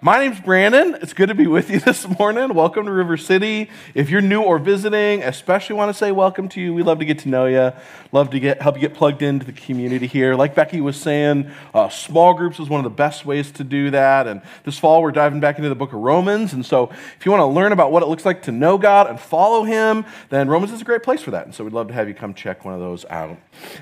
My name's Brandon. It's good to be with you this morning. Welcome to River City. If you're new or visiting, especially want to say welcome to you. We love to get to know you. Love to get help you get plugged into the community here. Like Becky was saying, uh, small groups is one of the best ways to do that. And this fall, we're diving back into the book of Romans. And so, if you want to learn about what it looks like to know God and follow Him, then Romans is a great place for that. And so, we'd love to have you come check one of those out.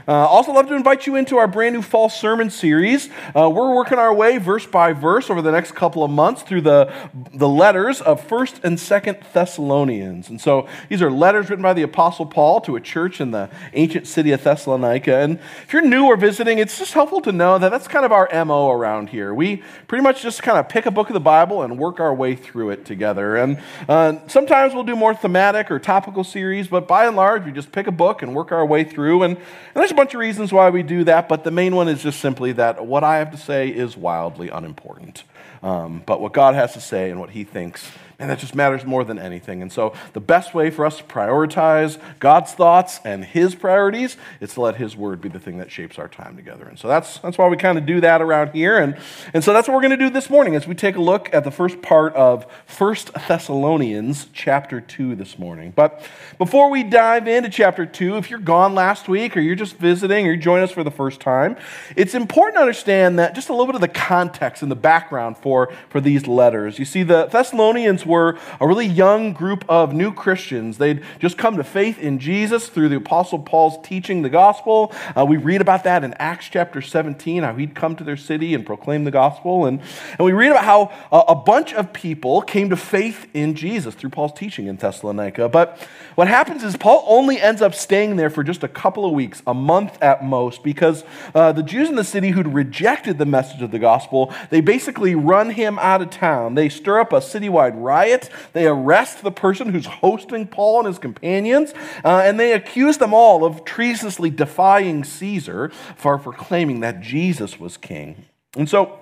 Uh, also, love to invite you into our brand new fall sermon series. Uh, we're working our way verse by verse over the next couple of months through the, the letters of 1st and 2nd Thessalonians. And so these are letters written by the Apostle Paul to a church in the ancient city of Thessalonica. And if you're new or visiting, it's just helpful to know that that's kind of our MO around here. We pretty much just kind of pick a book of the Bible and work our way through it together. And uh, sometimes we'll do more thematic or topical series, but by and large, we just pick a book and work our way through. And, and there's a bunch of reasons why we do that, but the main one is just simply that what I have to say is wildly unimportant. Um, but what God has to say and what He thinks and that just matters more than anything. And so, the best way for us to prioritize God's thoughts and His priorities is to let His word be the thing that shapes our time together. And so, that's, that's why we kind of do that around here. And, and so, that's what we're going to do this morning as we take a look at the first part of First Thessalonians chapter 2 this morning. But before we dive into chapter 2, if you're gone last week or you're just visiting or you join us for the first time, it's important to understand that just a little bit of the context and the background for, for these letters. You see, the Thessalonians were a really young group of new Christians. They'd just come to faith in Jesus through the Apostle Paul's teaching the gospel. Uh, we read about that in Acts chapter 17, how he'd come to their city and proclaim the gospel. And, and we read about how a, a bunch of people came to faith in Jesus through Paul's teaching in Thessalonica. But what happens is Paul only ends up staying there for just a couple of weeks, a month at most, because uh, the Jews in the city who'd rejected the message of the gospel, they basically run him out of town. They stir up a citywide riot riot. They arrest the person who's hosting Paul and his companions, uh, and they accuse them all of treasonously defying Caesar for proclaiming that Jesus was king. And so,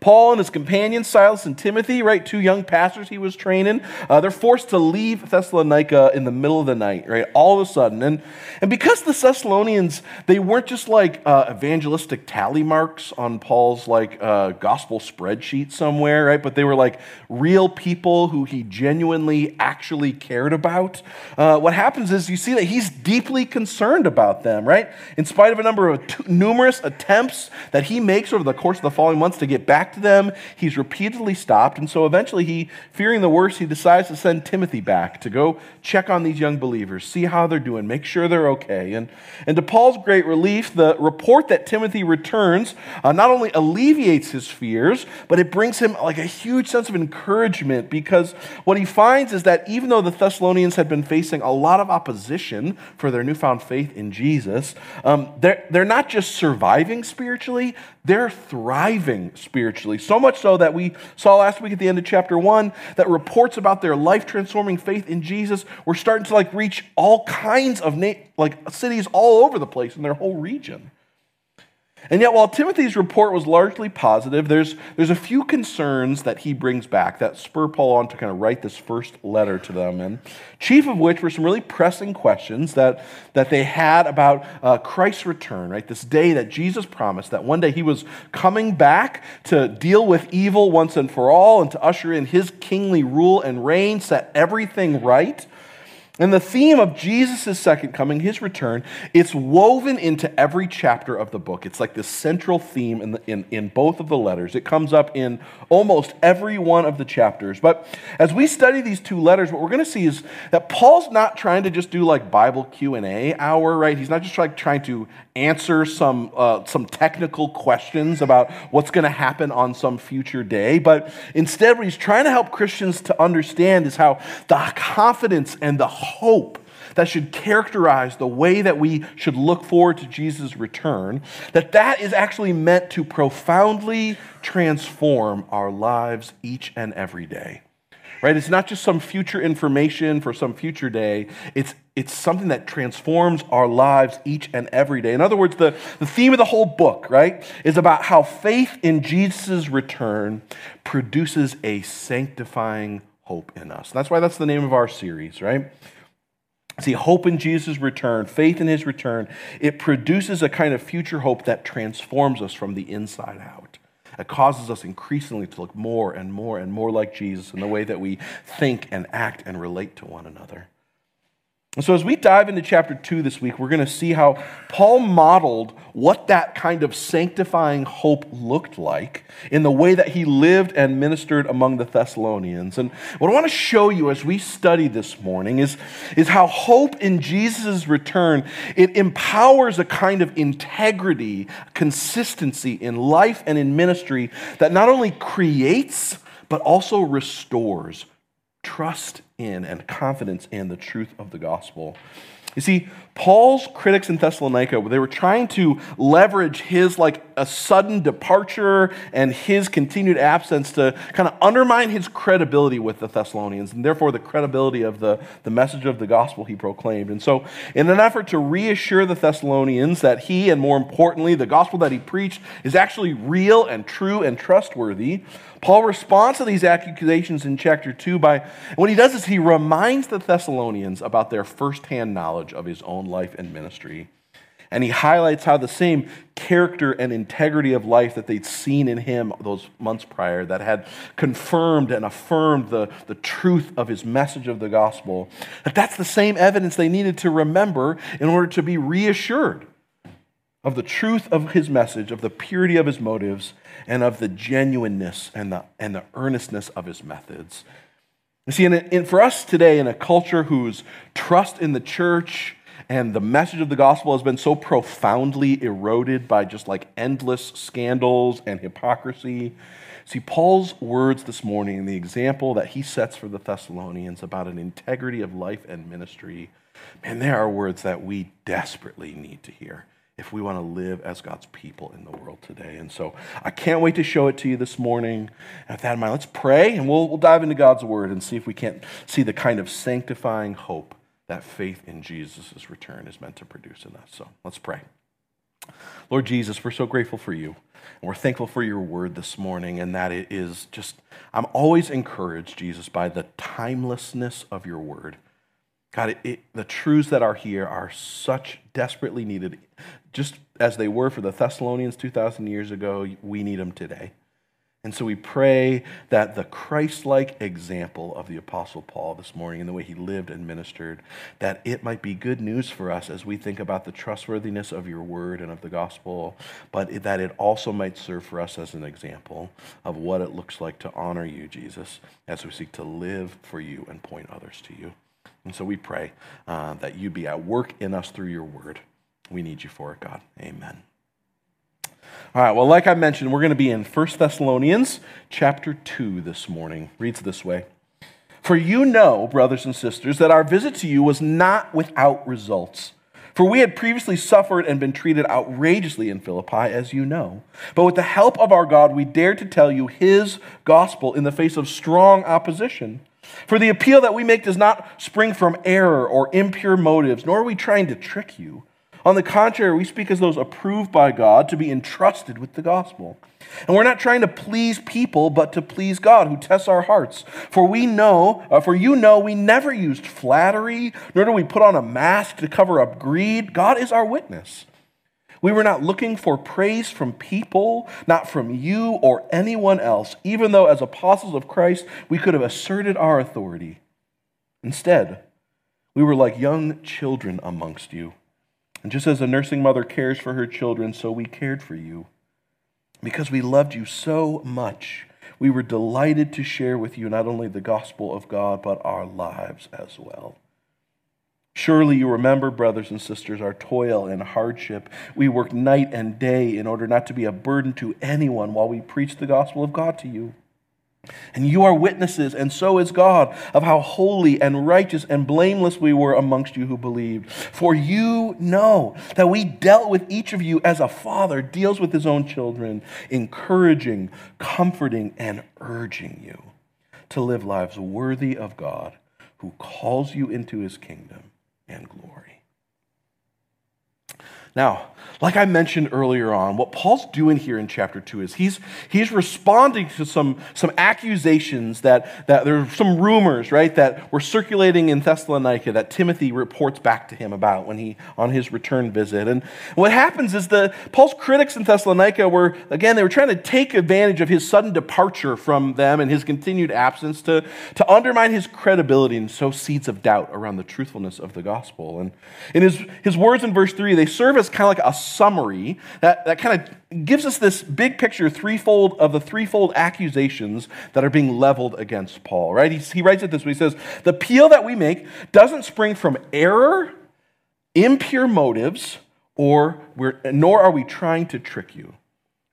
Paul and his companions, Silas and Timothy, right, two young pastors he was training, uh, they're forced to leave Thessalonica in the middle of the night, right, all of a sudden. And, and because the Thessalonians, they weren't just like uh, evangelistic tally marks on Paul's like uh, gospel spreadsheet somewhere, right, but they were like real people who he genuinely actually cared about. Uh, what happens is you see that he's deeply concerned about them, right, in spite of a number of t- numerous attempts that he makes over the course of the following months to get back to them. He's repeatedly stopped. And so eventually, he, fearing the worst, he decides to send Timothy back to go check on these young believers, see how they're doing, make sure they're okay. And, and to Paul's great relief, the report that Timothy returns uh, not only alleviates his fears, but it brings him like a huge sense of encouragement because what he finds is that even though the Thessalonians had been facing a lot of opposition for their newfound faith in Jesus, um, they're, they're not just surviving spiritually, they're thriving spiritually. So much so that we saw last week at the end of chapter one that reports about their life transforming faith in Jesus were starting to like reach all kinds of na- like cities all over the place in their whole region. And yet, while Timothy's report was largely positive, there's, there's a few concerns that he brings back that spur Paul on to kind of write this first letter to them. And chief of which were some really pressing questions that, that they had about uh, Christ's return, right? This day that Jesus promised that one day he was coming back to deal with evil once and for all and to usher in his kingly rule and reign, set everything right. And the theme of Jesus' second coming, his return, it's woven into every chapter of the book. It's like the central theme in, the, in, in both of the letters. It comes up in almost every one of the chapters. But as we study these two letters, what we're going to see is that Paul's not trying to just do like Bible Q&A hour, right? He's not just like trying to answer some, uh, some technical questions about what's going to happen on some future day. But instead, what he's trying to help Christians to understand is how the confidence and the hope that should characterize the way that we should look forward to Jesus' return, that that is actually meant to profoundly transform our lives each and every day. Right? It's not just some future information for some future day. It's it's something that transforms our lives each and every day. In other words, the, the theme of the whole book, right, is about how faith in Jesus' return produces a sanctifying hope in us. That's why that's the name of our series, right? See, hope in Jesus' return, faith in his return, it produces a kind of future hope that transforms us from the inside out. that causes us increasingly to look more and more and more like Jesus in the way that we think and act and relate to one another. And so, as we dive into chapter 2 this week, we're going to see how Paul modeled what that kind of sanctifying hope looked like in the way that he lived and ministered among the Thessalonians. And what I want to show you as we study this morning is, is how hope in Jesus' return, it empowers a kind of integrity, consistency in life and in ministry that not only creates, but also restores trust in and confidence in the truth of the gospel. You see, Paul's critics in Thessalonica, they were trying to leverage his like a sudden departure and his continued absence to kind of undermine his credibility with the Thessalonians and therefore the credibility of the, the message of the gospel he proclaimed. And so, in an effort to reassure the Thessalonians that he, and more importantly, the gospel that he preached, is actually real and true and trustworthy, Paul responds to these accusations in chapter 2 by, what he does is he reminds the Thessalonians about their firsthand knowledge of his own life and ministry. And he highlights how the same character and integrity of life that they'd seen in him those months prior, that had confirmed and affirmed the, the truth of his message of the gospel, that that's the same evidence they needed to remember in order to be reassured of the truth of his message, of the purity of his motives, and of the genuineness and the, and the earnestness of his methods. You see, in, in, for us today, in a culture whose trust in the church and the message of the gospel has been so profoundly eroded by just like endless scandals and hypocrisy, see, Paul's words this morning and the example that he sets for the Thessalonians about an integrity of life and ministry, man, they are words that we desperately need to hear if we want to live as God's people in the world today. And so I can't wait to show it to you this morning. And with that in mind, let's pray and we'll, we'll dive into God's word and see if we can't see the kind of sanctifying hope that faith in Jesus' return is meant to produce in us. So let's pray. Lord Jesus, we're so grateful for you. And we're thankful for your word this morning, and that it is just, I'm always encouraged, Jesus, by the timelessness of your word. God, it, it, the truths that are here are such desperately needed, just as they were for the Thessalonians 2,000 years ago, we need them today. And so we pray that the Christ like example of the Apostle Paul this morning and the way he lived and ministered, that it might be good news for us as we think about the trustworthiness of your word and of the gospel, but that it also might serve for us as an example of what it looks like to honor you, Jesus, as we seek to live for you and point others to you. And so we pray uh, that you be at work in us through your word. We need you for it, God. Amen. All right, well, like I mentioned, we're going to be in 1 Thessalonians chapter 2 this morning. Reads this way For you know, brothers and sisters, that our visit to you was not without results. For we had previously suffered and been treated outrageously in Philippi, as you know. But with the help of our God, we dared to tell you his gospel in the face of strong opposition. For the appeal that we make does not spring from error or impure motives, nor are we trying to trick you. On the contrary, we speak as those approved by God to be entrusted with the gospel. And we're not trying to please people, but to please God who tests our hearts. For we know, uh, for you know, we never used flattery, nor do we put on a mask to cover up greed. God is our witness. We were not looking for praise from people, not from you or anyone else, even though as apostles of Christ we could have asserted our authority. Instead, we were like young children amongst you. And just as a nursing mother cares for her children, so we cared for you. Because we loved you so much, we were delighted to share with you not only the gospel of God, but our lives as well. Surely you remember, brothers and sisters, our toil and hardship. We worked night and day in order not to be a burden to anyone while we preached the gospel of God to you. And you are witnesses, and so is God, of how holy and righteous and blameless we were amongst you who believed. For you know that we dealt with each of you as a father deals with his own children, encouraging, comforting, and urging you to live lives worthy of God who calls you into his kingdom and glory. Now, like I mentioned earlier on, what Paul's doing here in chapter 2 is he's, he's responding to some, some accusations that, that there are some rumors, right, that were circulating in Thessalonica that Timothy reports back to him about when he, on his return visit. And what happens is the, Paul's critics in Thessalonica were, again, they were trying to take advantage of his sudden departure from them and his continued absence to, to undermine his credibility and sow seeds of doubt around the truthfulness of the gospel. And in his, his words in verse 3, they serve as kind of like a summary that, that kind of gives us this big picture threefold of the threefold accusations that are being leveled against Paul, right? He, he writes it this way. He says, The appeal that we make doesn't spring from error, impure motives, or we're, nor are we trying to trick you.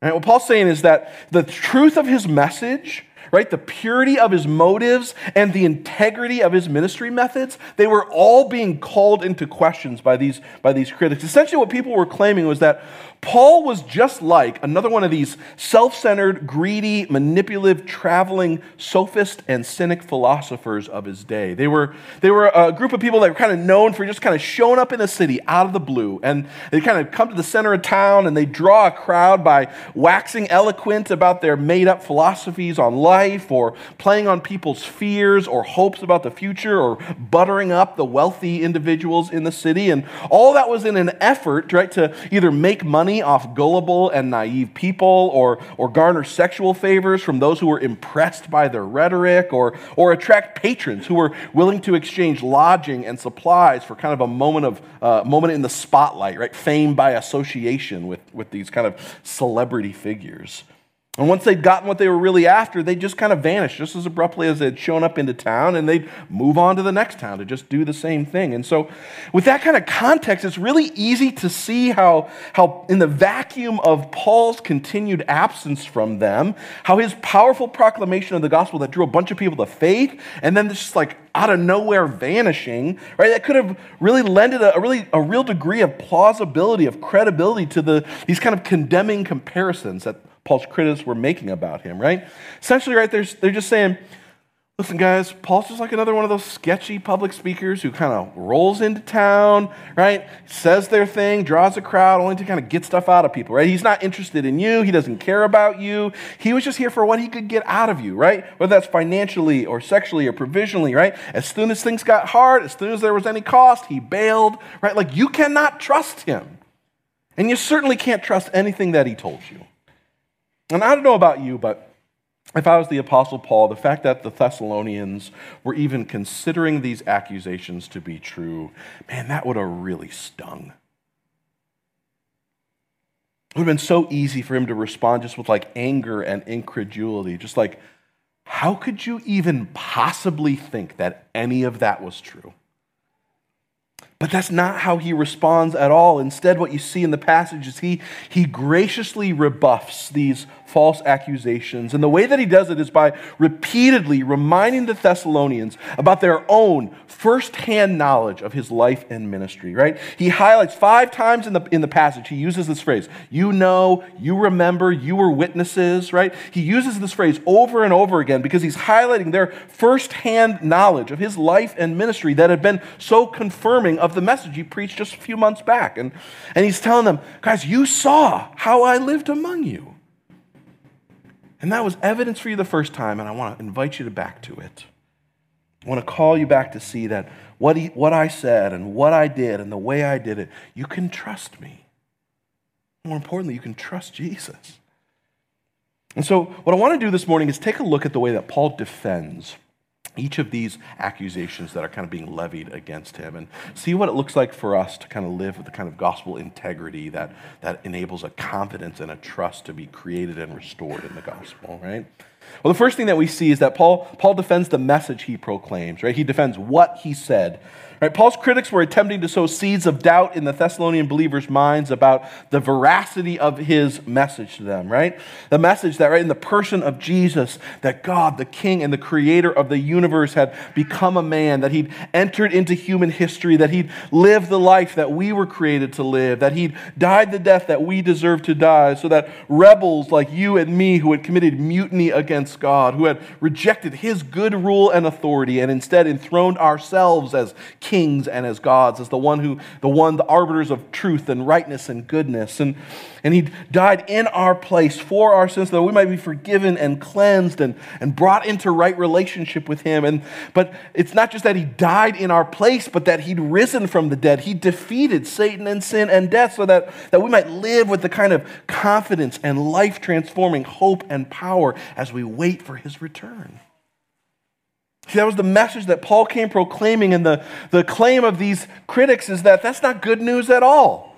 Right? What Paul's saying is that the truth of his message right? The purity of his motives and the integrity of his ministry methods, they were all being called into questions by these, by these critics. Essentially, what people were claiming was that Paul was just like another one of these self centered, greedy, manipulative, traveling sophist and cynic philosophers of his day. They were, they were a group of people that were kind of known for just kind of showing up in a city out of the blue. And they kind of come to the center of town and they draw a crowd by waxing eloquent about their made up philosophies on life or playing on people's fears or hopes about the future or buttering up the wealthy individuals in the city. And all that was in an effort, right, to either make money money off gullible and naive people or, or garner sexual favors from those who were impressed by their rhetoric or, or attract patrons who were willing to exchange lodging and supplies for kind of a moment of uh, moment in the spotlight, right? Fame by association with, with these kind of celebrity figures. And once they'd gotten what they were really after, they'd just kind of vanish just as abruptly as they'd shown up into town, and they'd move on to the next town to just do the same thing. And so, with that kind of context, it's really easy to see how, how in the vacuum of Paul's continued absence from them, how his powerful proclamation of the gospel that drew a bunch of people to faith, and then just like out of nowhere vanishing, right? That could have really lended a, a really a real degree of plausibility, of credibility to the, these kind of condemning comparisons that Paul's critics were making about him, right? Essentially, right, they're, they're just saying, listen, guys, Paul's just like another one of those sketchy public speakers who kind of rolls into town, right? Says their thing, draws a crowd, only to kind of get stuff out of people, right? He's not interested in you. He doesn't care about you. He was just here for what he could get out of you, right? Whether that's financially or sexually or provisionally, right? As soon as things got hard, as soon as there was any cost, he bailed, right? Like you cannot trust him. And you certainly can't trust anything that he told you. And I don't know about you, but if I was the Apostle Paul, the fact that the Thessalonians were even considering these accusations to be true, man, that would have really stung. It would have been so easy for him to respond just with like anger and incredulity, just like, how could you even possibly think that any of that was true? But that's not how he responds at all. Instead, what you see in the passage is he, he graciously rebuffs these false accusations. And the way that he does it is by repeatedly reminding the Thessalonians about their own firsthand knowledge of his life and ministry, right? He highlights five times in the, in the passage, he uses this phrase, you know, you remember, you were witnesses, right? He uses this phrase over and over again because he's highlighting their firsthand knowledge of his life and ministry that had been so confirming of the message he preached just a few months back. And, and he's telling them, guys, you saw how I lived among you. And that was evidence for you the first time, and I want to invite you to back to it. I want to call you back to see that what, he, what I said and what I did and the way I did it, you can trust me. More importantly, you can trust Jesus. And so, what I want to do this morning is take a look at the way that Paul defends each of these accusations that are kind of being levied against him and see what it looks like for us to kind of live with the kind of gospel integrity that, that enables a confidence and a trust to be created and restored in the gospel, right? Well, the first thing that we see is that Paul, Paul defends the message he proclaims, right? He defends what he said Right, Paul's critics were attempting to sow seeds of doubt in the Thessalonian believers' minds about the veracity of his message to them, right? The message that, right, in the person of Jesus, that God, the King and the creator of the universe, had become a man, that he'd entered into human history, that he'd lived the life that we were created to live, that he'd died the death that we deserve to die, so that rebels like you and me who had committed mutiny against God, who had rejected his good rule and authority and instead enthroned ourselves as kings and as gods, as the one who, the one, the arbiters of truth and rightness and goodness. And, and he died in our place for our sins that we might be forgiven and cleansed and, and brought into right relationship with him. And, but it's not just that he died in our place, but that he'd risen from the dead. He defeated Satan and sin and death so that, that we might live with the kind of confidence and life transforming hope and power as we wait for his return. See, that was the message that Paul came proclaiming, and the, the claim of these critics is that that's not good news at all.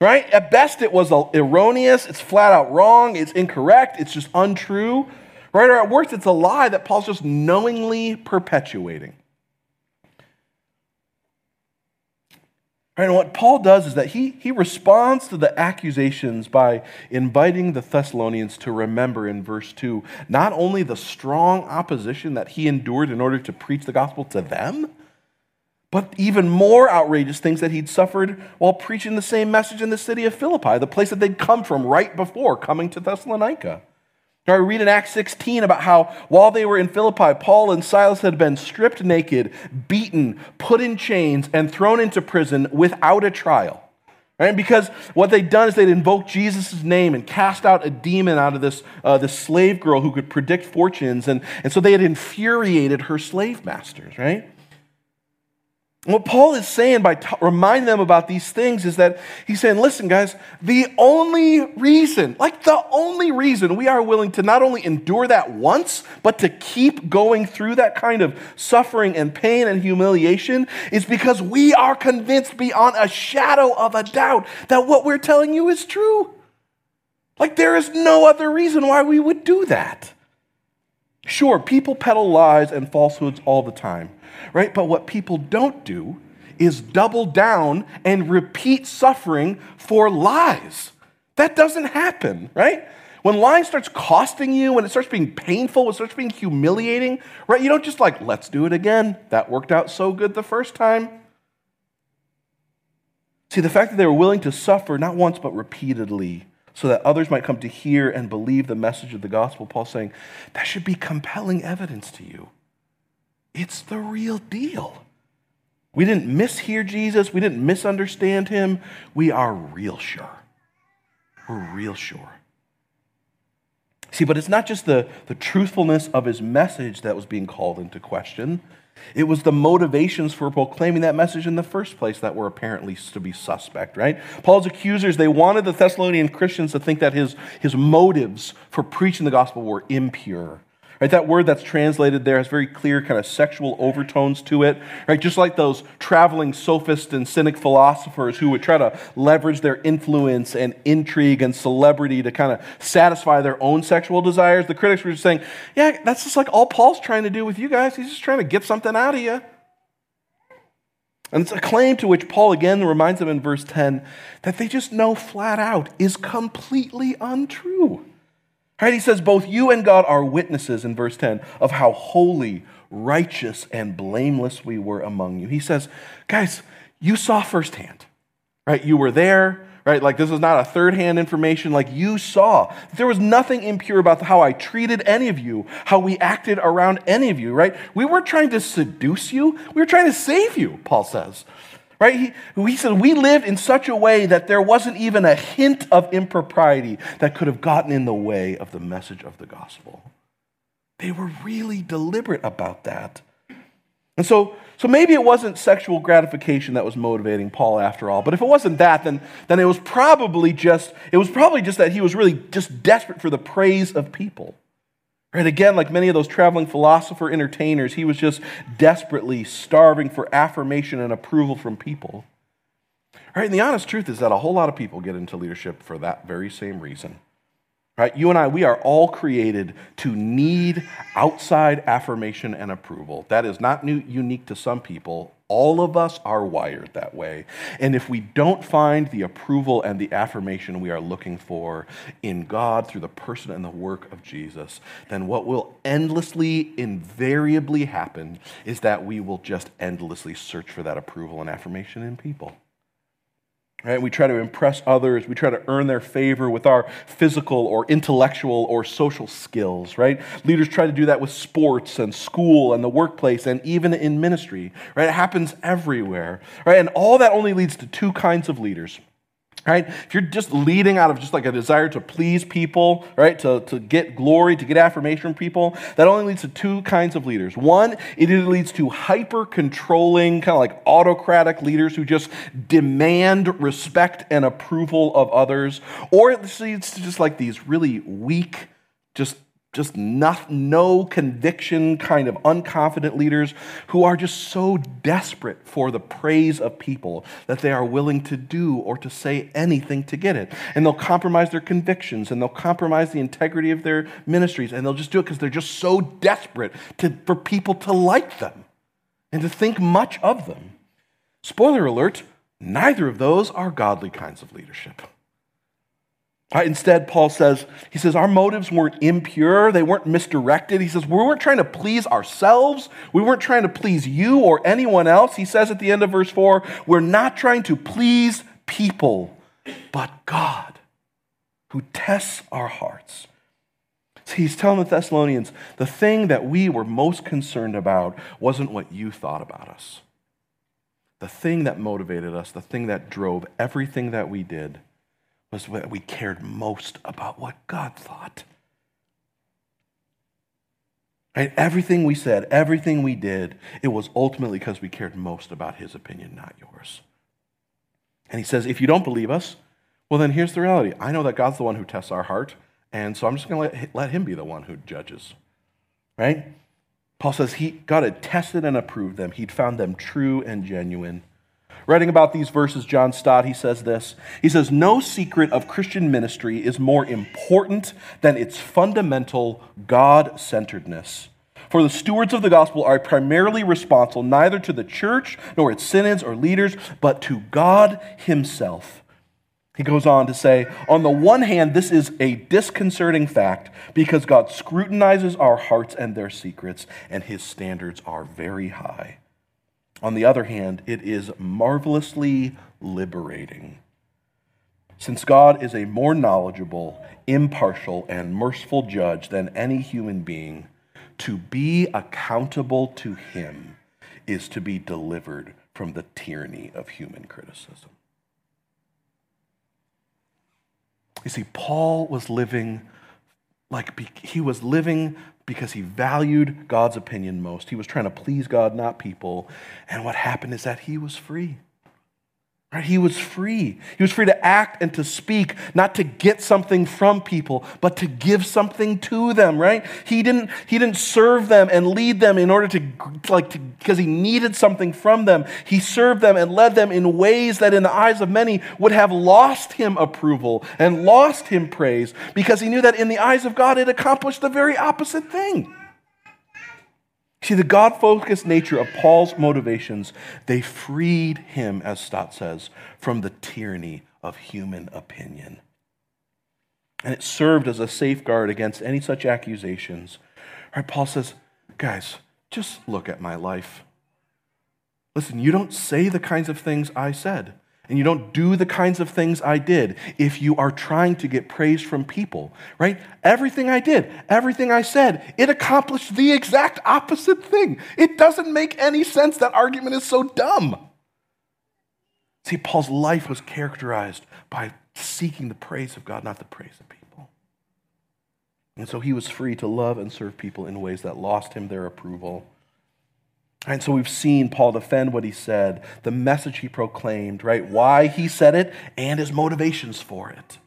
Right? At best, it was erroneous, it's flat out wrong, it's incorrect, it's just untrue. Right? Or at worst, it's a lie that Paul's just knowingly perpetuating. Right, and what Paul does is that he, he responds to the accusations by inviting the Thessalonians to remember in verse 2 not only the strong opposition that he endured in order to preach the gospel to them, but even more outrageous things that he'd suffered while preaching the same message in the city of Philippi, the place that they'd come from right before coming to Thessalonica. Now, we read in Acts 16 about how while they were in Philippi, Paul and Silas had been stripped naked, beaten, put in chains, and thrown into prison without a trial. Right? Because what they'd done is they'd invoked Jesus' name and cast out a demon out of this, uh, this slave girl who could predict fortunes. And, and so they had infuriated her slave masters, right? What Paul is saying by t- reminding them about these things is that he's saying, listen, guys, the only reason, like the only reason we are willing to not only endure that once, but to keep going through that kind of suffering and pain and humiliation is because we are convinced beyond a shadow of a doubt that what we're telling you is true. Like there is no other reason why we would do that. Sure, people peddle lies and falsehoods all the time right? But what people don't do is double down and repeat suffering for lies. That doesn't happen, right? When lying starts costing you, when it starts being painful, when it starts being humiliating, right? You don't just like, let's do it again. That worked out so good the first time. See, the fact that they were willing to suffer not once but repeatedly so that others might come to hear and believe the message of the gospel, Paul's saying that should be compelling evidence to you it's the real deal. We didn't mishear Jesus. We didn't misunderstand him. We are real sure. We're real sure. See, but it's not just the, the truthfulness of his message that was being called into question. It was the motivations for proclaiming that message in the first place that were apparently to be suspect, right? Paul's accusers, they wanted the Thessalonian Christians to think that his, his motives for preaching the gospel were impure. Right, that word that's translated there has very clear kind of sexual overtones to it. Right, just like those traveling sophists and cynic philosophers who would try to leverage their influence and intrigue and celebrity to kind of satisfy their own sexual desires. The critics were just saying, "Yeah, that's just like all Paul's trying to do with you guys. He's just trying to get something out of you." And it's a claim to which Paul again reminds them in verse 10 that they just know flat out is completely untrue. Right? He says, Both you and God are witnesses in verse 10 of how holy, righteous, and blameless we were among you. He says, Guys, you saw firsthand, right? You were there, right? Like this is not a third hand information. Like you saw. There was nothing impure about how I treated any of you, how we acted around any of you, right? We weren't trying to seduce you, we were trying to save you, Paul says. Right? He, he said, We lived in such a way that there wasn't even a hint of impropriety that could have gotten in the way of the message of the gospel. They were really deliberate about that. And so, so maybe it wasn't sexual gratification that was motivating Paul after all. But if it wasn't that, then, then it was probably just it was probably just that he was really just desperate for the praise of people. Right? Again, like many of those traveling philosopher entertainers, he was just desperately starving for affirmation and approval from people. Right? And the honest truth is that a whole lot of people get into leadership for that very same reason. Right? You and I, we are all created to need outside affirmation and approval. That is not new, unique to some people. All of us are wired that way. And if we don't find the approval and the affirmation we are looking for in God through the person and the work of Jesus, then what will endlessly, invariably happen is that we will just endlessly search for that approval and affirmation in people. Right? We try to impress others. We try to earn their favor with our physical or intellectual or social skills, right? Leaders try to do that with sports and school and the workplace and even in ministry, right? It happens everywhere, right? And all that only leads to two kinds of leaders right? If you're just leading out of just like a desire to please people, right, to, to get glory, to get affirmation from people, that only leads to two kinds of leaders. One, it either leads to hyper controlling, kind of like autocratic leaders who just demand respect and approval of others, or it leads to just like these really weak, just just not, no conviction, kind of unconfident leaders who are just so desperate for the praise of people that they are willing to do or to say anything to get it. And they'll compromise their convictions and they'll compromise the integrity of their ministries and they'll just do it because they're just so desperate to, for people to like them and to think much of them. Spoiler alert, neither of those are godly kinds of leadership. Right, instead, Paul says, he says, our motives weren't impure, they weren't misdirected. He says, we weren't trying to please ourselves, we weren't trying to please you or anyone else. He says at the end of verse 4, we're not trying to please people, but God, who tests our hearts. So he's telling the Thessalonians, the thing that we were most concerned about wasn't what you thought about us. The thing that motivated us, the thing that drove everything that we did was that we cared most about what God thought. Right? Everything we said, everything we did, it was ultimately because we cared most about his opinion, not yours. And he says, if you don't believe us, well, then here's the reality. I know that God's the one who tests our heart, and so I'm just going to let him be the one who judges. Right? Paul says he, God had tested and approved them. He'd found them true and genuine. Writing about these verses, John Stott, he says this. He says, No secret of Christian ministry is more important than its fundamental God centeredness. For the stewards of the gospel are primarily responsible neither to the church nor its synods or leaders, but to God Himself. He goes on to say, on the one hand, this is a disconcerting fact because God scrutinizes our hearts and their secrets, and His standards are very high. On the other hand, it is marvelously liberating. Since God is a more knowledgeable, impartial, and merciful judge than any human being, to be accountable to him is to be delivered from the tyranny of human criticism. You see, Paul was living like he was living because he valued God's opinion most. He was trying to please God, not people. And what happened is that he was free. He was free. He was free to act and to speak, not to get something from people, but to give something to them, right? He didn't, he didn't serve them and lead them in order to, like, to because he needed something from them. He served them and led them in ways that, in the eyes of many, would have lost him approval and lost him praise because he knew that in the eyes of God, it accomplished the very opposite thing. See, the God focused nature of Paul's motivations, they freed him, as Stott says, from the tyranny of human opinion. And it served as a safeguard against any such accusations. Right, Paul says, guys, just look at my life. Listen, you don't say the kinds of things I said and you don't do the kinds of things I did if you are trying to get praise from people, right? Everything I did, everything I said, it accomplished the exact opposite thing. It doesn't make any sense. That argument is so dumb. See, Paul's life was characterized by seeking the praise of God, not the praise of people. And so he was free to love and serve people in ways that lost him their approval and so we've seen Paul defend what he said, the message he proclaimed, right? Why he said it, and his motivations for it.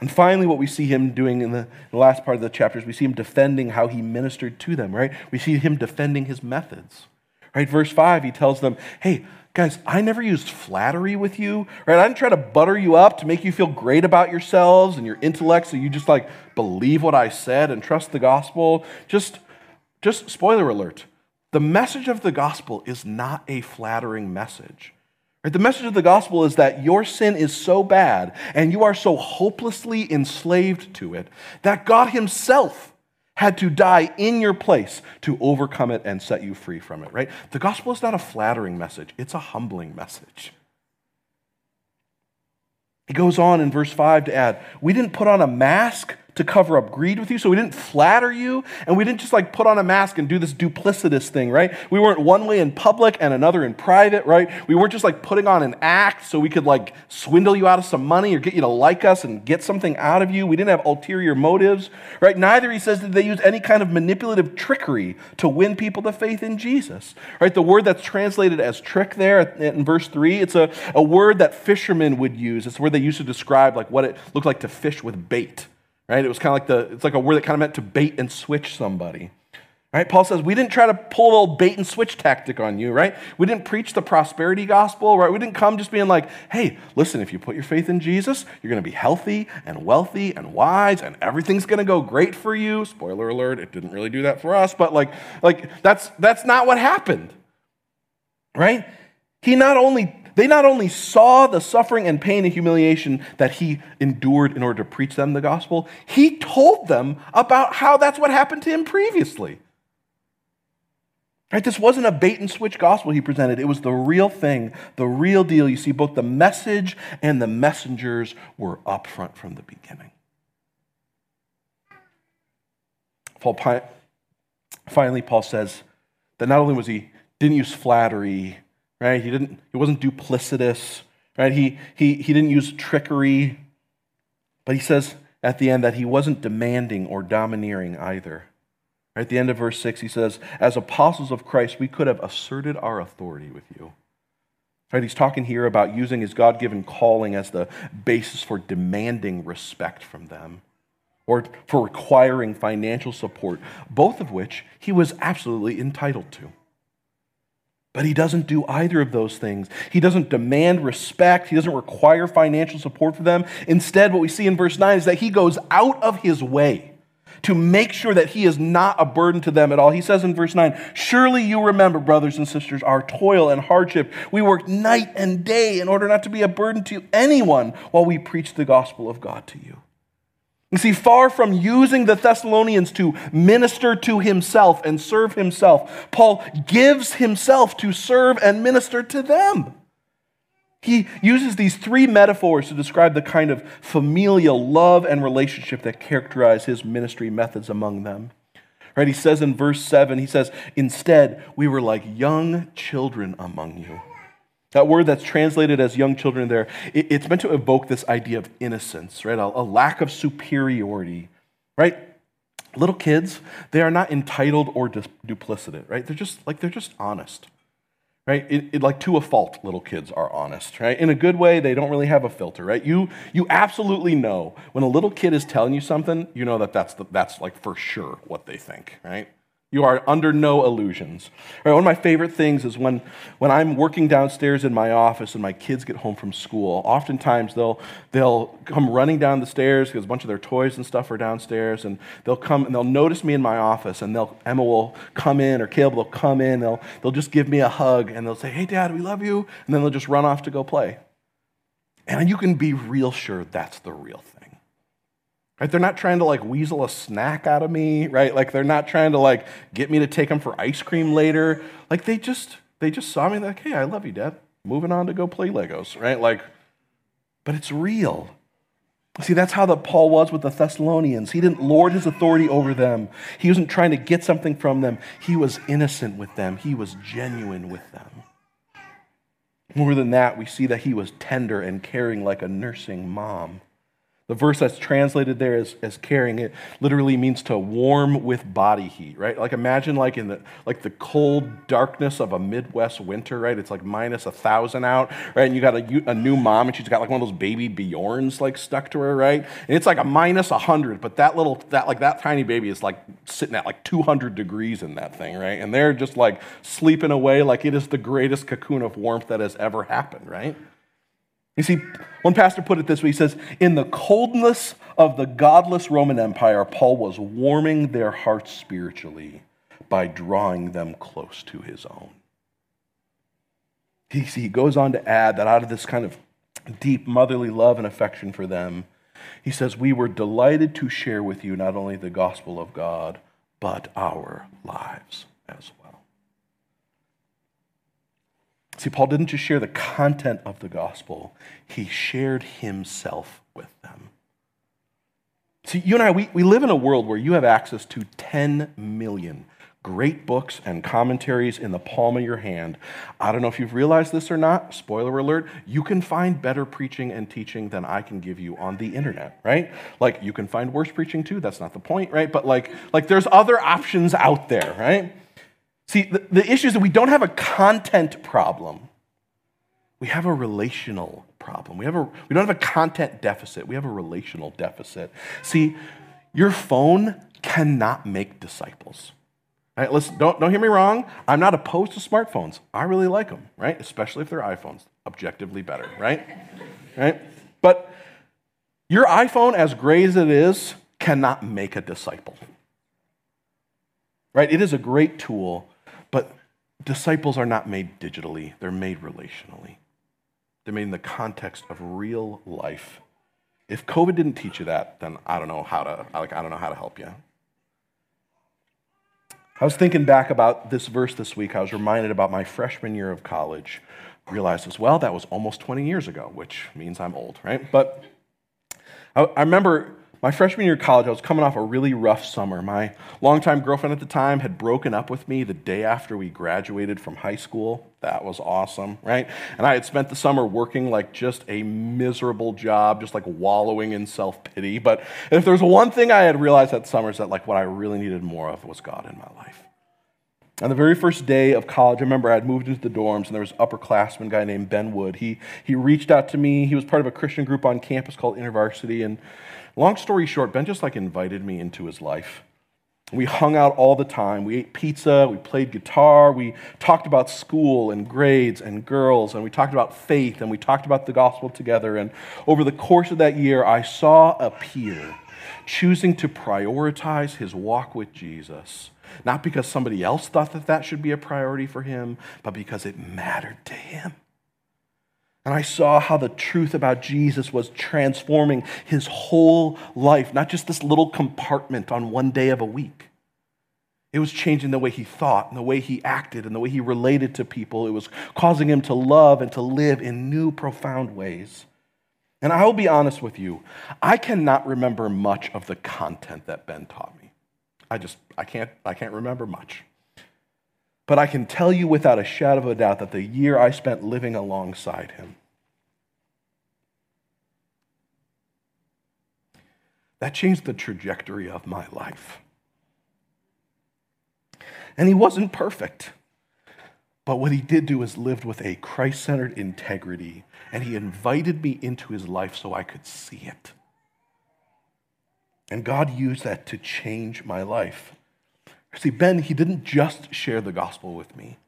And finally, what we see him doing in the, the last part of the chapters, we see him defending how he ministered to them, right? We see him defending his methods. Right? Verse 5, he tells them, hey, guys, I never used flattery with you, right? I didn't try to butter you up to make you feel great about yourselves and your intellect so you just like believe what I said and trust the gospel. Just, just spoiler alert the message of the gospel is not a flattering message. Right? The message of the gospel is that your sin is so bad and you are so hopelessly enslaved to it that God Himself had to die in your place to overcome it and set you free from it, right? The gospel is not a flattering message, it's a humbling message. He goes on in verse 5 to add, We didn't put on a mask to cover up greed with you. So we didn't flatter you and we didn't just like put on a mask and do this duplicitous thing, right? We weren't one way in public and another in private, right? We weren't just like putting on an act so we could like swindle you out of some money or get you to like us and get something out of you. We didn't have ulterior motives, right? Neither, he says, did they use any kind of manipulative trickery to win people to faith in Jesus, right? The word that's translated as trick there in verse 3, it's a, a word that fishermen would use. It's where they used to describe like what it looked like to fish with bait right? It was kind of like the, it's like a word that kind of meant to bait and switch somebody. Right? Paul says, we didn't try to pull a little bait and switch tactic on you, right? We didn't preach the prosperity gospel, right? We didn't come just being like, hey, listen, if you put your faith in Jesus, you're going to be healthy and wealthy and wise and everything's going to go great for you. Spoiler alert, it didn't really do that for us, but like, like that's, that's not what happened, right? He not only they not only saw the suffering and pain and humiliation that he endured in order to preach them the gospel, he told them about how that's what happened to him previously. Right? This wasn't a bait and switch gospel he presented. It was the real thing, the real deal. You see, both the message and the messengers were up front from the beginning. Paul, finally, Paul says that not only was he didn't use flattery right? He didn't, he wasn't duplicitous, right? He, he, he didn't use trickery, but he says at the end that he wasn't demanding or domineering either. At the end of verse 6, he says, As apostles of Christ, we could have asserted our authority with you. Right? He's talking here about using his God given calling as the basis for demanding respect from them or for requiring financial support, both of which he was absolutely entitled to. But he doesn't do either of those things. He doesn't demand respect. He doesn't require financial support for them. Instead, what we see in verse 9 is that he goes out of his way to make sure that he is not a burden to them at all. He says in verse 9, Surely you remember, brothers and sisters, our toil and hardship. We worked night and day in order not to be a burden to anyone while we preach the gospel of God to you. You see, far from using the Thessalonians to minister to himself and serve himself, Paul gives himself to serve and minister to them. He uses these three metaphors to describe the kind of familial love and relationship that characterize his ministry methods among them. Right? He says in verse 7, he says, Instead, we were like young children among you that word that's translated as young children there, it, it's meant to evoke this idea of innocence, right? A, a lack of superiority, right? Little kids, they are not entitled or duplicitous, right? They're just like, they're just honest, right? It, it, like to a fault, little kids are honest, right? In a good way, they don't really have a filter, right? You, you absolutely know when a little kid is telling you something, you know that that's, the, that's like for sure what they think, right? You are under no illusions. Right, one of my favorite things is when, when I'm working downstairs in my office and my kids get home from school. Oftentimes they'll, they'll come running down the stairs because a bunch of their toys and stuff are downstairs, and they'll come and they'll notice me in my office, and they'll, Emma will come in or Caleb will come in. They'll, they'll just give me a hug and they'll say, Hey, Dad, we love you. And then they'll just run off to go play. And you can be real sure that's the real thing. Right? They're not trying to like weasel a snack out of me, right? Like they're not trying to like get me to take them for ice cream later. Like they just they just saw me like, "Hey, I love you, dad." Moving on to go play Legos, right? Like but it's real. See, that's how the Paul was with the Thessalonians. He didn't lord his authority over them. He wasn't trying to get something from them. He was innocent with them. He was genuine with them. More than that, we see that he was tender and caring like a nursing mom. The verse that's translated there as, as caring, it literally means to warm with body heat, right? Like imagine like in the like the cold darkness of a Midwest winter, right? It's like minus a thousand out, right? And you got a, a new mom and she's got like one of those baby Bjorns like stuck to her, right? And it's like a minus a hundred, but that little that like that tiny baby is like sitting at like 200 degrees in that thing, right? And they're just like sleeping away like it is the greatest cocoon of warmth that has ever happened, right? You see, one pastor put it this way he says, In the coldness of the godless Roman Empire, Paul was warming their hearts spiritually by drawing them close to his own. He, he goes on to add that out of this kind of deep motherly love and affection for them, he says, We were delighted to share with you not only the gospel of God, but our lives as well. See, Paul didn't just share the content of the gospel, he shared himself with them. See, you and I, we, we live in a world where you have access to 10 million great books and commentaries in the palm of your hand. I don't know if you've realized this or not. Spoiler alert, you can find better preaching and teaching than I can give you on the internet, right? Like you can find worse preaching too. That's not the point, right? But like, like there's other options out there, right? See, the, the issue is that we don't have a content problem. We have a relational problem. We, have a, we don't have a content deficit. We have a relational deficit. See, your phone cannot make disciples. Right, listen, don't, don't hear me wrong. I'm not opposed to smartphones. I really like them, right? Especially if they're iPhones. Objectively better, right? right? But your iPhone, as great as it is, cannot make a disciple. Right? It is a great tool, but disciples are not made digitally, they're made relationally. They're made in the context of real life. If COVID didn't teach you that, then I don't know how to like I don't know how to help you. I was thinking back about this verse this week. I was reminded about my freshman year of college. Realized as well that was almost 20 years ago, which means I'm old, right? But I, I remember my freshman year of college, I was coming off a really rough summer. My longtime girlfriend at the time had broken up with me the day after we graduated from high school. That was awesome, right? And I had spent the summer working like just a miserable job, just like wallowing in self pity. But if there's one thing I had realized that summer is that like what I really needed more of was God in my life. On the very first day of college, I remember I had moved into the dorms, and there was an upperclassman guy named Ben Wood. He, he reached out to me. He was part of a Christian group on campus called InterVarsity, and Long story short, Ben just like invited me into his life. We hung out all the time. We ate pizza, we played guitar, we talked about school and grades and girls, and we talked about faith, and we talked about the gospel together. And over the course of that year, I saw a peer choosing to prioritize his walk with Jesus, not because somebody else thought that that should be a priority for him, but because it mattered to him. And I saw how the truth about Jesus was transforming his whole life, not just this little compartment on one day of a week. It was changing the way he thought and the way he acted and the way he related to people. It was causing him to love and to live in new, profound ways. And I will be honest with you, I cannot remember much of the content that Ben taught me. I just, I can't, I can't remember much. But I can tell you without a shadow of a doubt that the year I spent living alongside him, that changed the trajectory of my life. And he wasn't perfect. But what he did do is lived with a Christ centered integrity, and he invited me into his life so I could see it. And God used that to change my life. See, Ben, he didn't just share the gospel with me.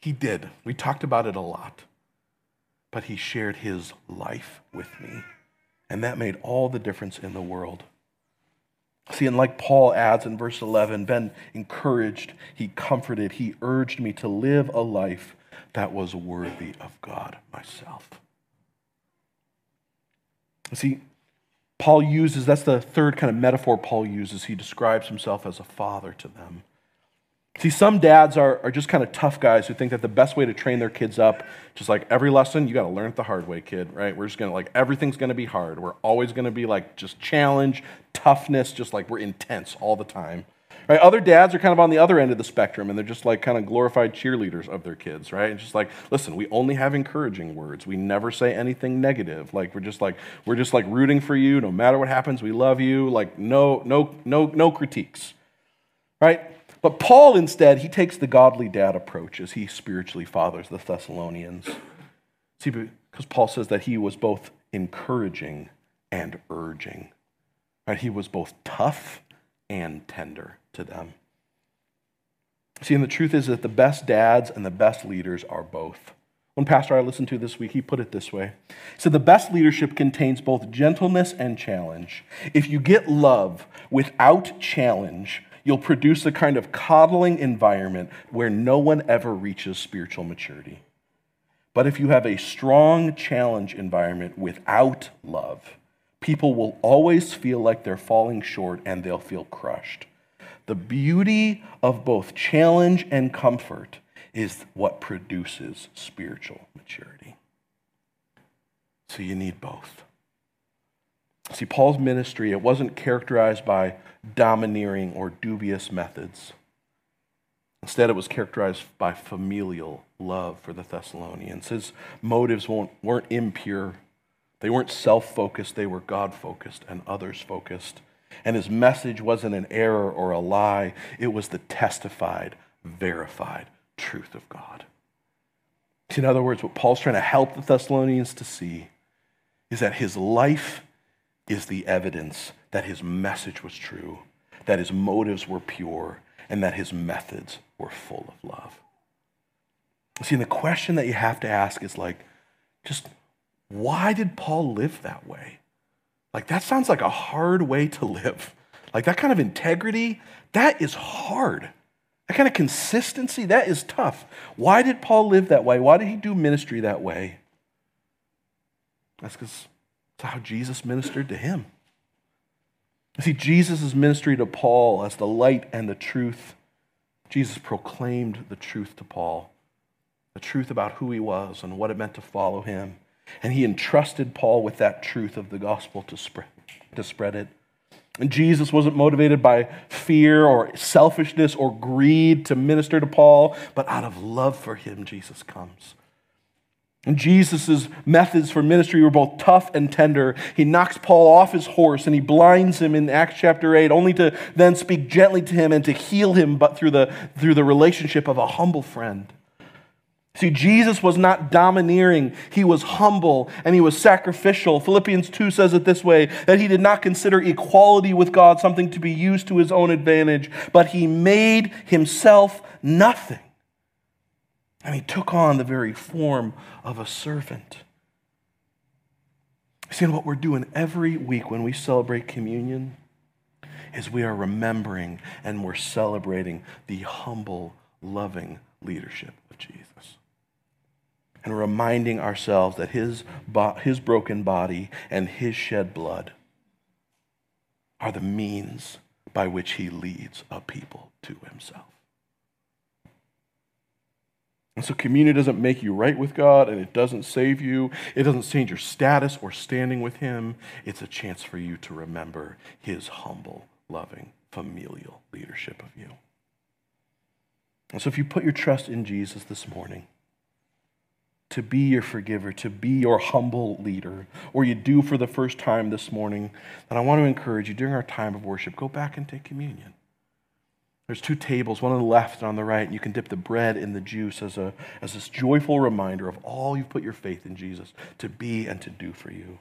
He did. We talked about it a lot. But he shared his life with me. And that made all the difference in the world. See, and like Paul adds in verse 11, Ben encouraged, he comforted, he urged me to live a life that was worthy of God myself. See, Paul uses, that's the third kind of metaphor Paul uses. He describes himself as a father to them. See, some dads are, are just kind of tough guys who think that the best way to train their kids up, just like every lesson, you got to learn it the hard way, kid, right? We're just going to, like, everything's going to be hard. We're always going to be, like, just challenge, toughness, just like we're intense all the time. Right? Other dads are kind of on the other end of the spectrum, and they're just like kind of glorified cheerleaders of their kids, right? It's just like, listen, we only have encouraging words. We never say anything negative. Like we're just like we're just like rooting for you, no matter what happens. We love you. Like no, no, no, no critiques, right? But Paul instead, he takes the godly dad approach as he spiritually fathers the Thessalonians. See, because Paul says that he was both encouraging and urging. Right? He was both tough and tender to them. See, and the truth is that the best dads and the best leaders are both. One pastor I listened to this week, he put it this way. He said, The best leadership contains both gentleness and challenge. If you get love without challenge, you'll produce a kind of coddling environment where no one ever reaches spiritual maturity. But if you have a strong challenge environment without love, people will always feel like they're falling short and they'll feel crushed. The beauty of both challenge and comfort is what produces spiritual maturity. So you need both. See, Paul's ministry, it wasn't characterized by domineering or dubious methods. Instead, it was characterized by familial love for the Thessalonians. His motives weren't impure, they weren't self focused, they were God focused and others focused. And his message wasn't an error or a lie, it was the testified, verified truth of God. In other words, what Paul's trying to help the Thessalonians to see is that his life is the evidence that his message was true, that his motives were pure, and that his methods were full of love. See, the question that you have to ask is like, just why did Paul live that way? Like, that sounds like a hard way to live. Like, that kind of integrity, that is hard. That kind of consistency, that is tough. Why did Paul live that way? Why did he do ministry that way? That's because that's how Jesus ministered to him. You see, Jesus' ministry to Paul as the light and the truth, Jesus proclaimed the truth to Paul, the truth about who he was and what it meant to follow him. And he entrusted Paul with that truth of the gospel to spread, to spread it. And Jesus wasn't motivated by fear or selfishness or greed to minister to Paul, but out of love for him, Jesus comes. And Jesus' methods for ministry were both tough and tender. He knocks Paul off his horse and he blinds him in Acts chapter 8, only to then speak gently to him and to heal him, but through the, through the relationship of a humble friend. See, Jesus was not domineering, he was humble and he was sacrificial. Philippians 2 says it this way that he did not consider equality with God something to be used to his own advantage, but he made himself nothing and he took on the very form of a servant. See, what we're doing every week when we celebrate communion is we are remembering and we're celebrating the humble, loving leadership of Jesus. And reminding ourselves that his, his broken body and his shed blood are the means by which he leads a people to himself. And so communion doesn't make you right with God and it doesn't save you. It doesn't change your status or standing with Him. It's a chance for you to remember His humble, loving, familial leadership of you. And so if you put your trust in Jesus this morning, to be your forgiver, to be your humble leader, or you do for the first time this morning, then I want to encourage you during our time of worship, go back and take communion. There's two tables, one on the left and on the right, and you can dip the bread in the juice as, a, as this joyful reminder of all you've put your faith in Jesus to be and to do for you.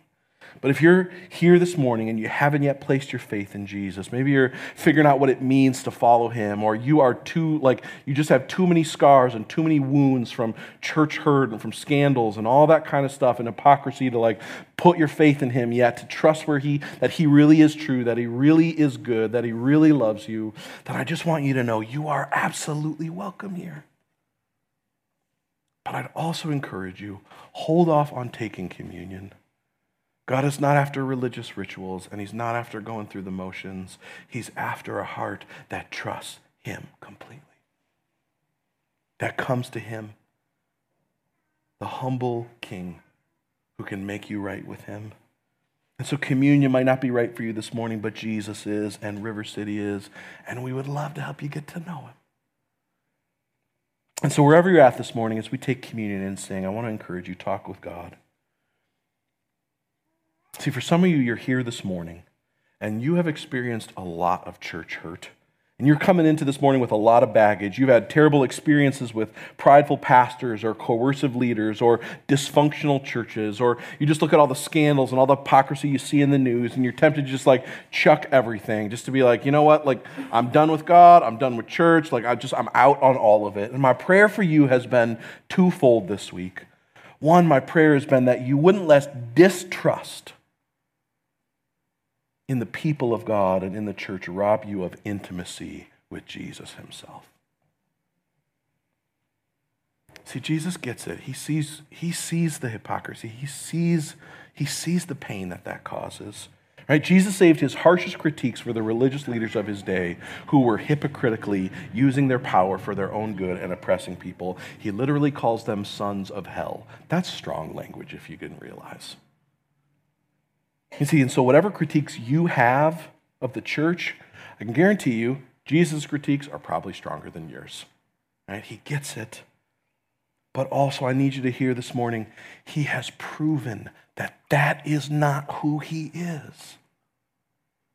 But if you're here this morning and you haven't yet placed your faith in Jesus, maybe you're figuring out what it means to follow him, or you are too, like, you just have too many scars and too many wounds from church hurt and from scandals and all that kind of stuff and hypocrisy to, like, put your faith in him yet, to trust where he, that he really is true, that he really is good, that he really loves you, then I just want you to know you are absolutely welcome here. But I'd also encourage you hold off on taking communion God is not after religious rituals and He's not after going through the motions. He's after a heart that trusts Him completely, that comes to Him, the humble King who can make you right with Him. And so communion might not be right for you this morning, but Jesus is, and River City is, and we would love to help you get to know Him. And so, wherever you're at this morning, as we take communion and sing, I want to encourage you talk with God. See, for some of you, you're here this morning and you have experienced a lot of church hurt. And you're coming into this morning with a lot of baggage. You've had terrible experiences with prideful pastors or coercive leaders or dysfunctional churches, or you just look at all the scandals and all the hypocrisy you see in the news, and you're tempted to just like chuck everything, just to be like, you know what, like I'm done with God, I'm done with church, like I just I'm out on all of it. And my prayer for you has been twofold this week. One, my prayer has been that you wouldn't let distrust in the people of God and in the church rob you of intimacy with Jesus himself. See, Jesus gets it. He sees, he sees the hypocrisy. He sees, he sees the pain that that causes. Right? Jesus saved his harshest critiques for the religious leaders of his day who were hypocritically using their power for their own good and oppressing people. He literally calls them sons of hell. That's strong language if you didn't realize. You see, and so whatever critiques you have of the church, I can guarantee you Jesus' critiques are probably stronger than yours. Right? He gets it. But also, I need you to hear this morning, he has proven that that is not who he is.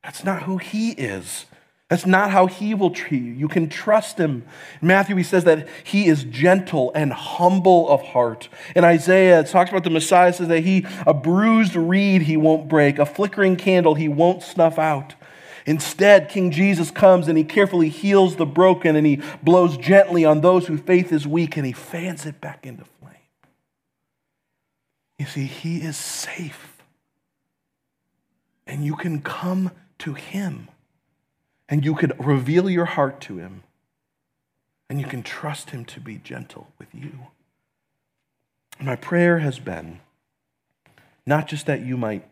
That's not who he is. That's not how he will treat you. You can trust him. In Matthew, he says that he is gentle and humble of heart. In Isaiah, it talks about the Messiah, says that he, a bruised reed he won't break, a flickering candle he won't snuff out. Instead, King Jesus comes and he carefully heals the broken and he blows gently on those whose faith is weak and he fans it back into flame. You see, he is safe. And you can come to Him. And you could reveal your heart to Him. And you can trust Him to be gentle with you. My prayer has been not just that you might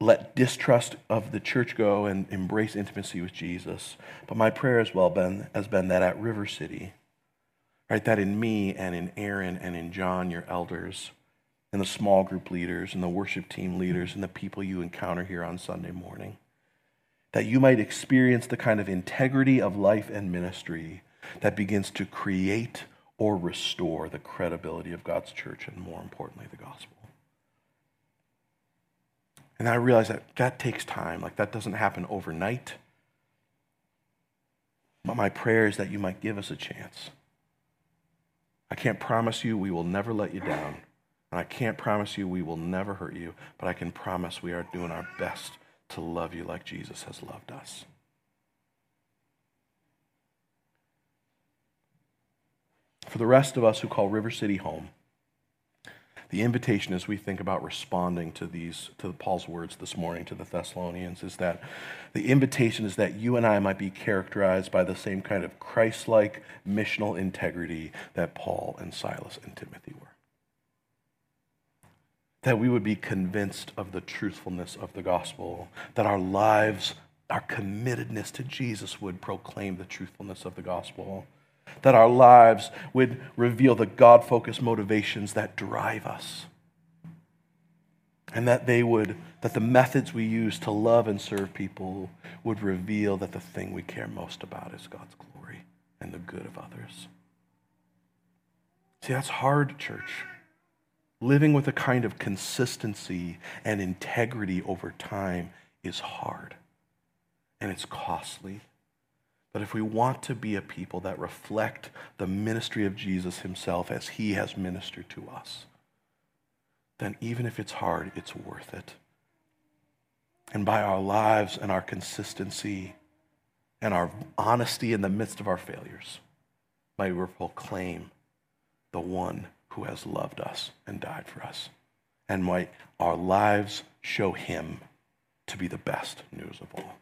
let distrust of the church go and embrace intimacy with Jesus, but my prayer as well been, has been that at River City, right, that in me and in Aaron and in John, your elders, and the small group leaders and the worship team leaders and the people you encounter here on Sunday morning. That you might experience the kind of integrity of life and ministry that begins to create or restore the credibility of God's church and, more importantly, the gospel. And I realize that that takes time. Like, that doesn't happen overnight. But my prayer is that you might give us a chance. I can't promise you we will never let you down. And I can't promise you we will never hurt you, but I can promise we are doing our best to love you like Jesus has loved us. For the rest of us who call River City home, the invitation as we think about responding to these to Paul's words this morning to the Thessalonians is that the invitation is that you and I might be characterized by the same kind of Christ-like missional integrity that Paul and Silas and Timothy were that we would be convinced of the truthfulness of the gospel, that our lives, our committedness to Jesus would proclaim the truthfulness of the gospel, that our lives would reveal the God focused motivations that drive us, and that they would, that the methods we use to love and serve people would reveal that the thing we care most about is God's glory and the good of others. See, that's hard, church living with a kind of consistency and integrity over time is hard and it's costly. But if we want to be a people that reflect the ministry of Jesus himself as he has ministered to us, then even if it's hard, it's worth it. And by our lives and our consistency and our honesty in the midst of our failures, may we proclaim the one who has loved us and died for us. And might our lives show him to be the best news of all.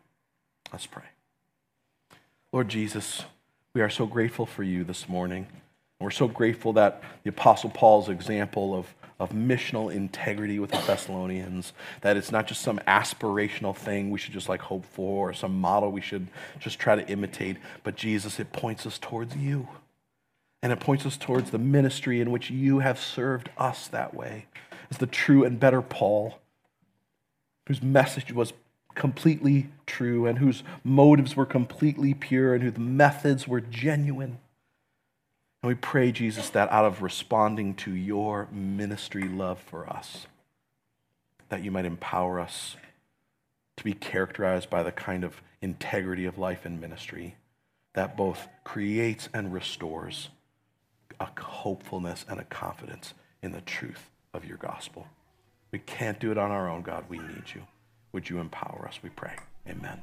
Let's pray. Lord Jesus, we are so grateful for you this morning. And we're so grateful that the Apostle Paul's example of, of missional integrity with the Thessalonians, that it's not just some aspirational thing we should just like hope for or some model we should just try to imitate, but Jesus, it points us towards you. And it points us towards the ministry in which you have served us that way as the true and better Paul, whose message was completely true and whose motives were completely pure and whose methods were genuine. And we pray, Jesus, that out of responding to your ministry love for us, that you might empower us to be characterized by the kind of integrity of life and ministry that both creates and restores a hopefulness and a confidence in the truth of your gospel. We can't do it on our own, God. We need you. Would you empower us? We pray. Amen.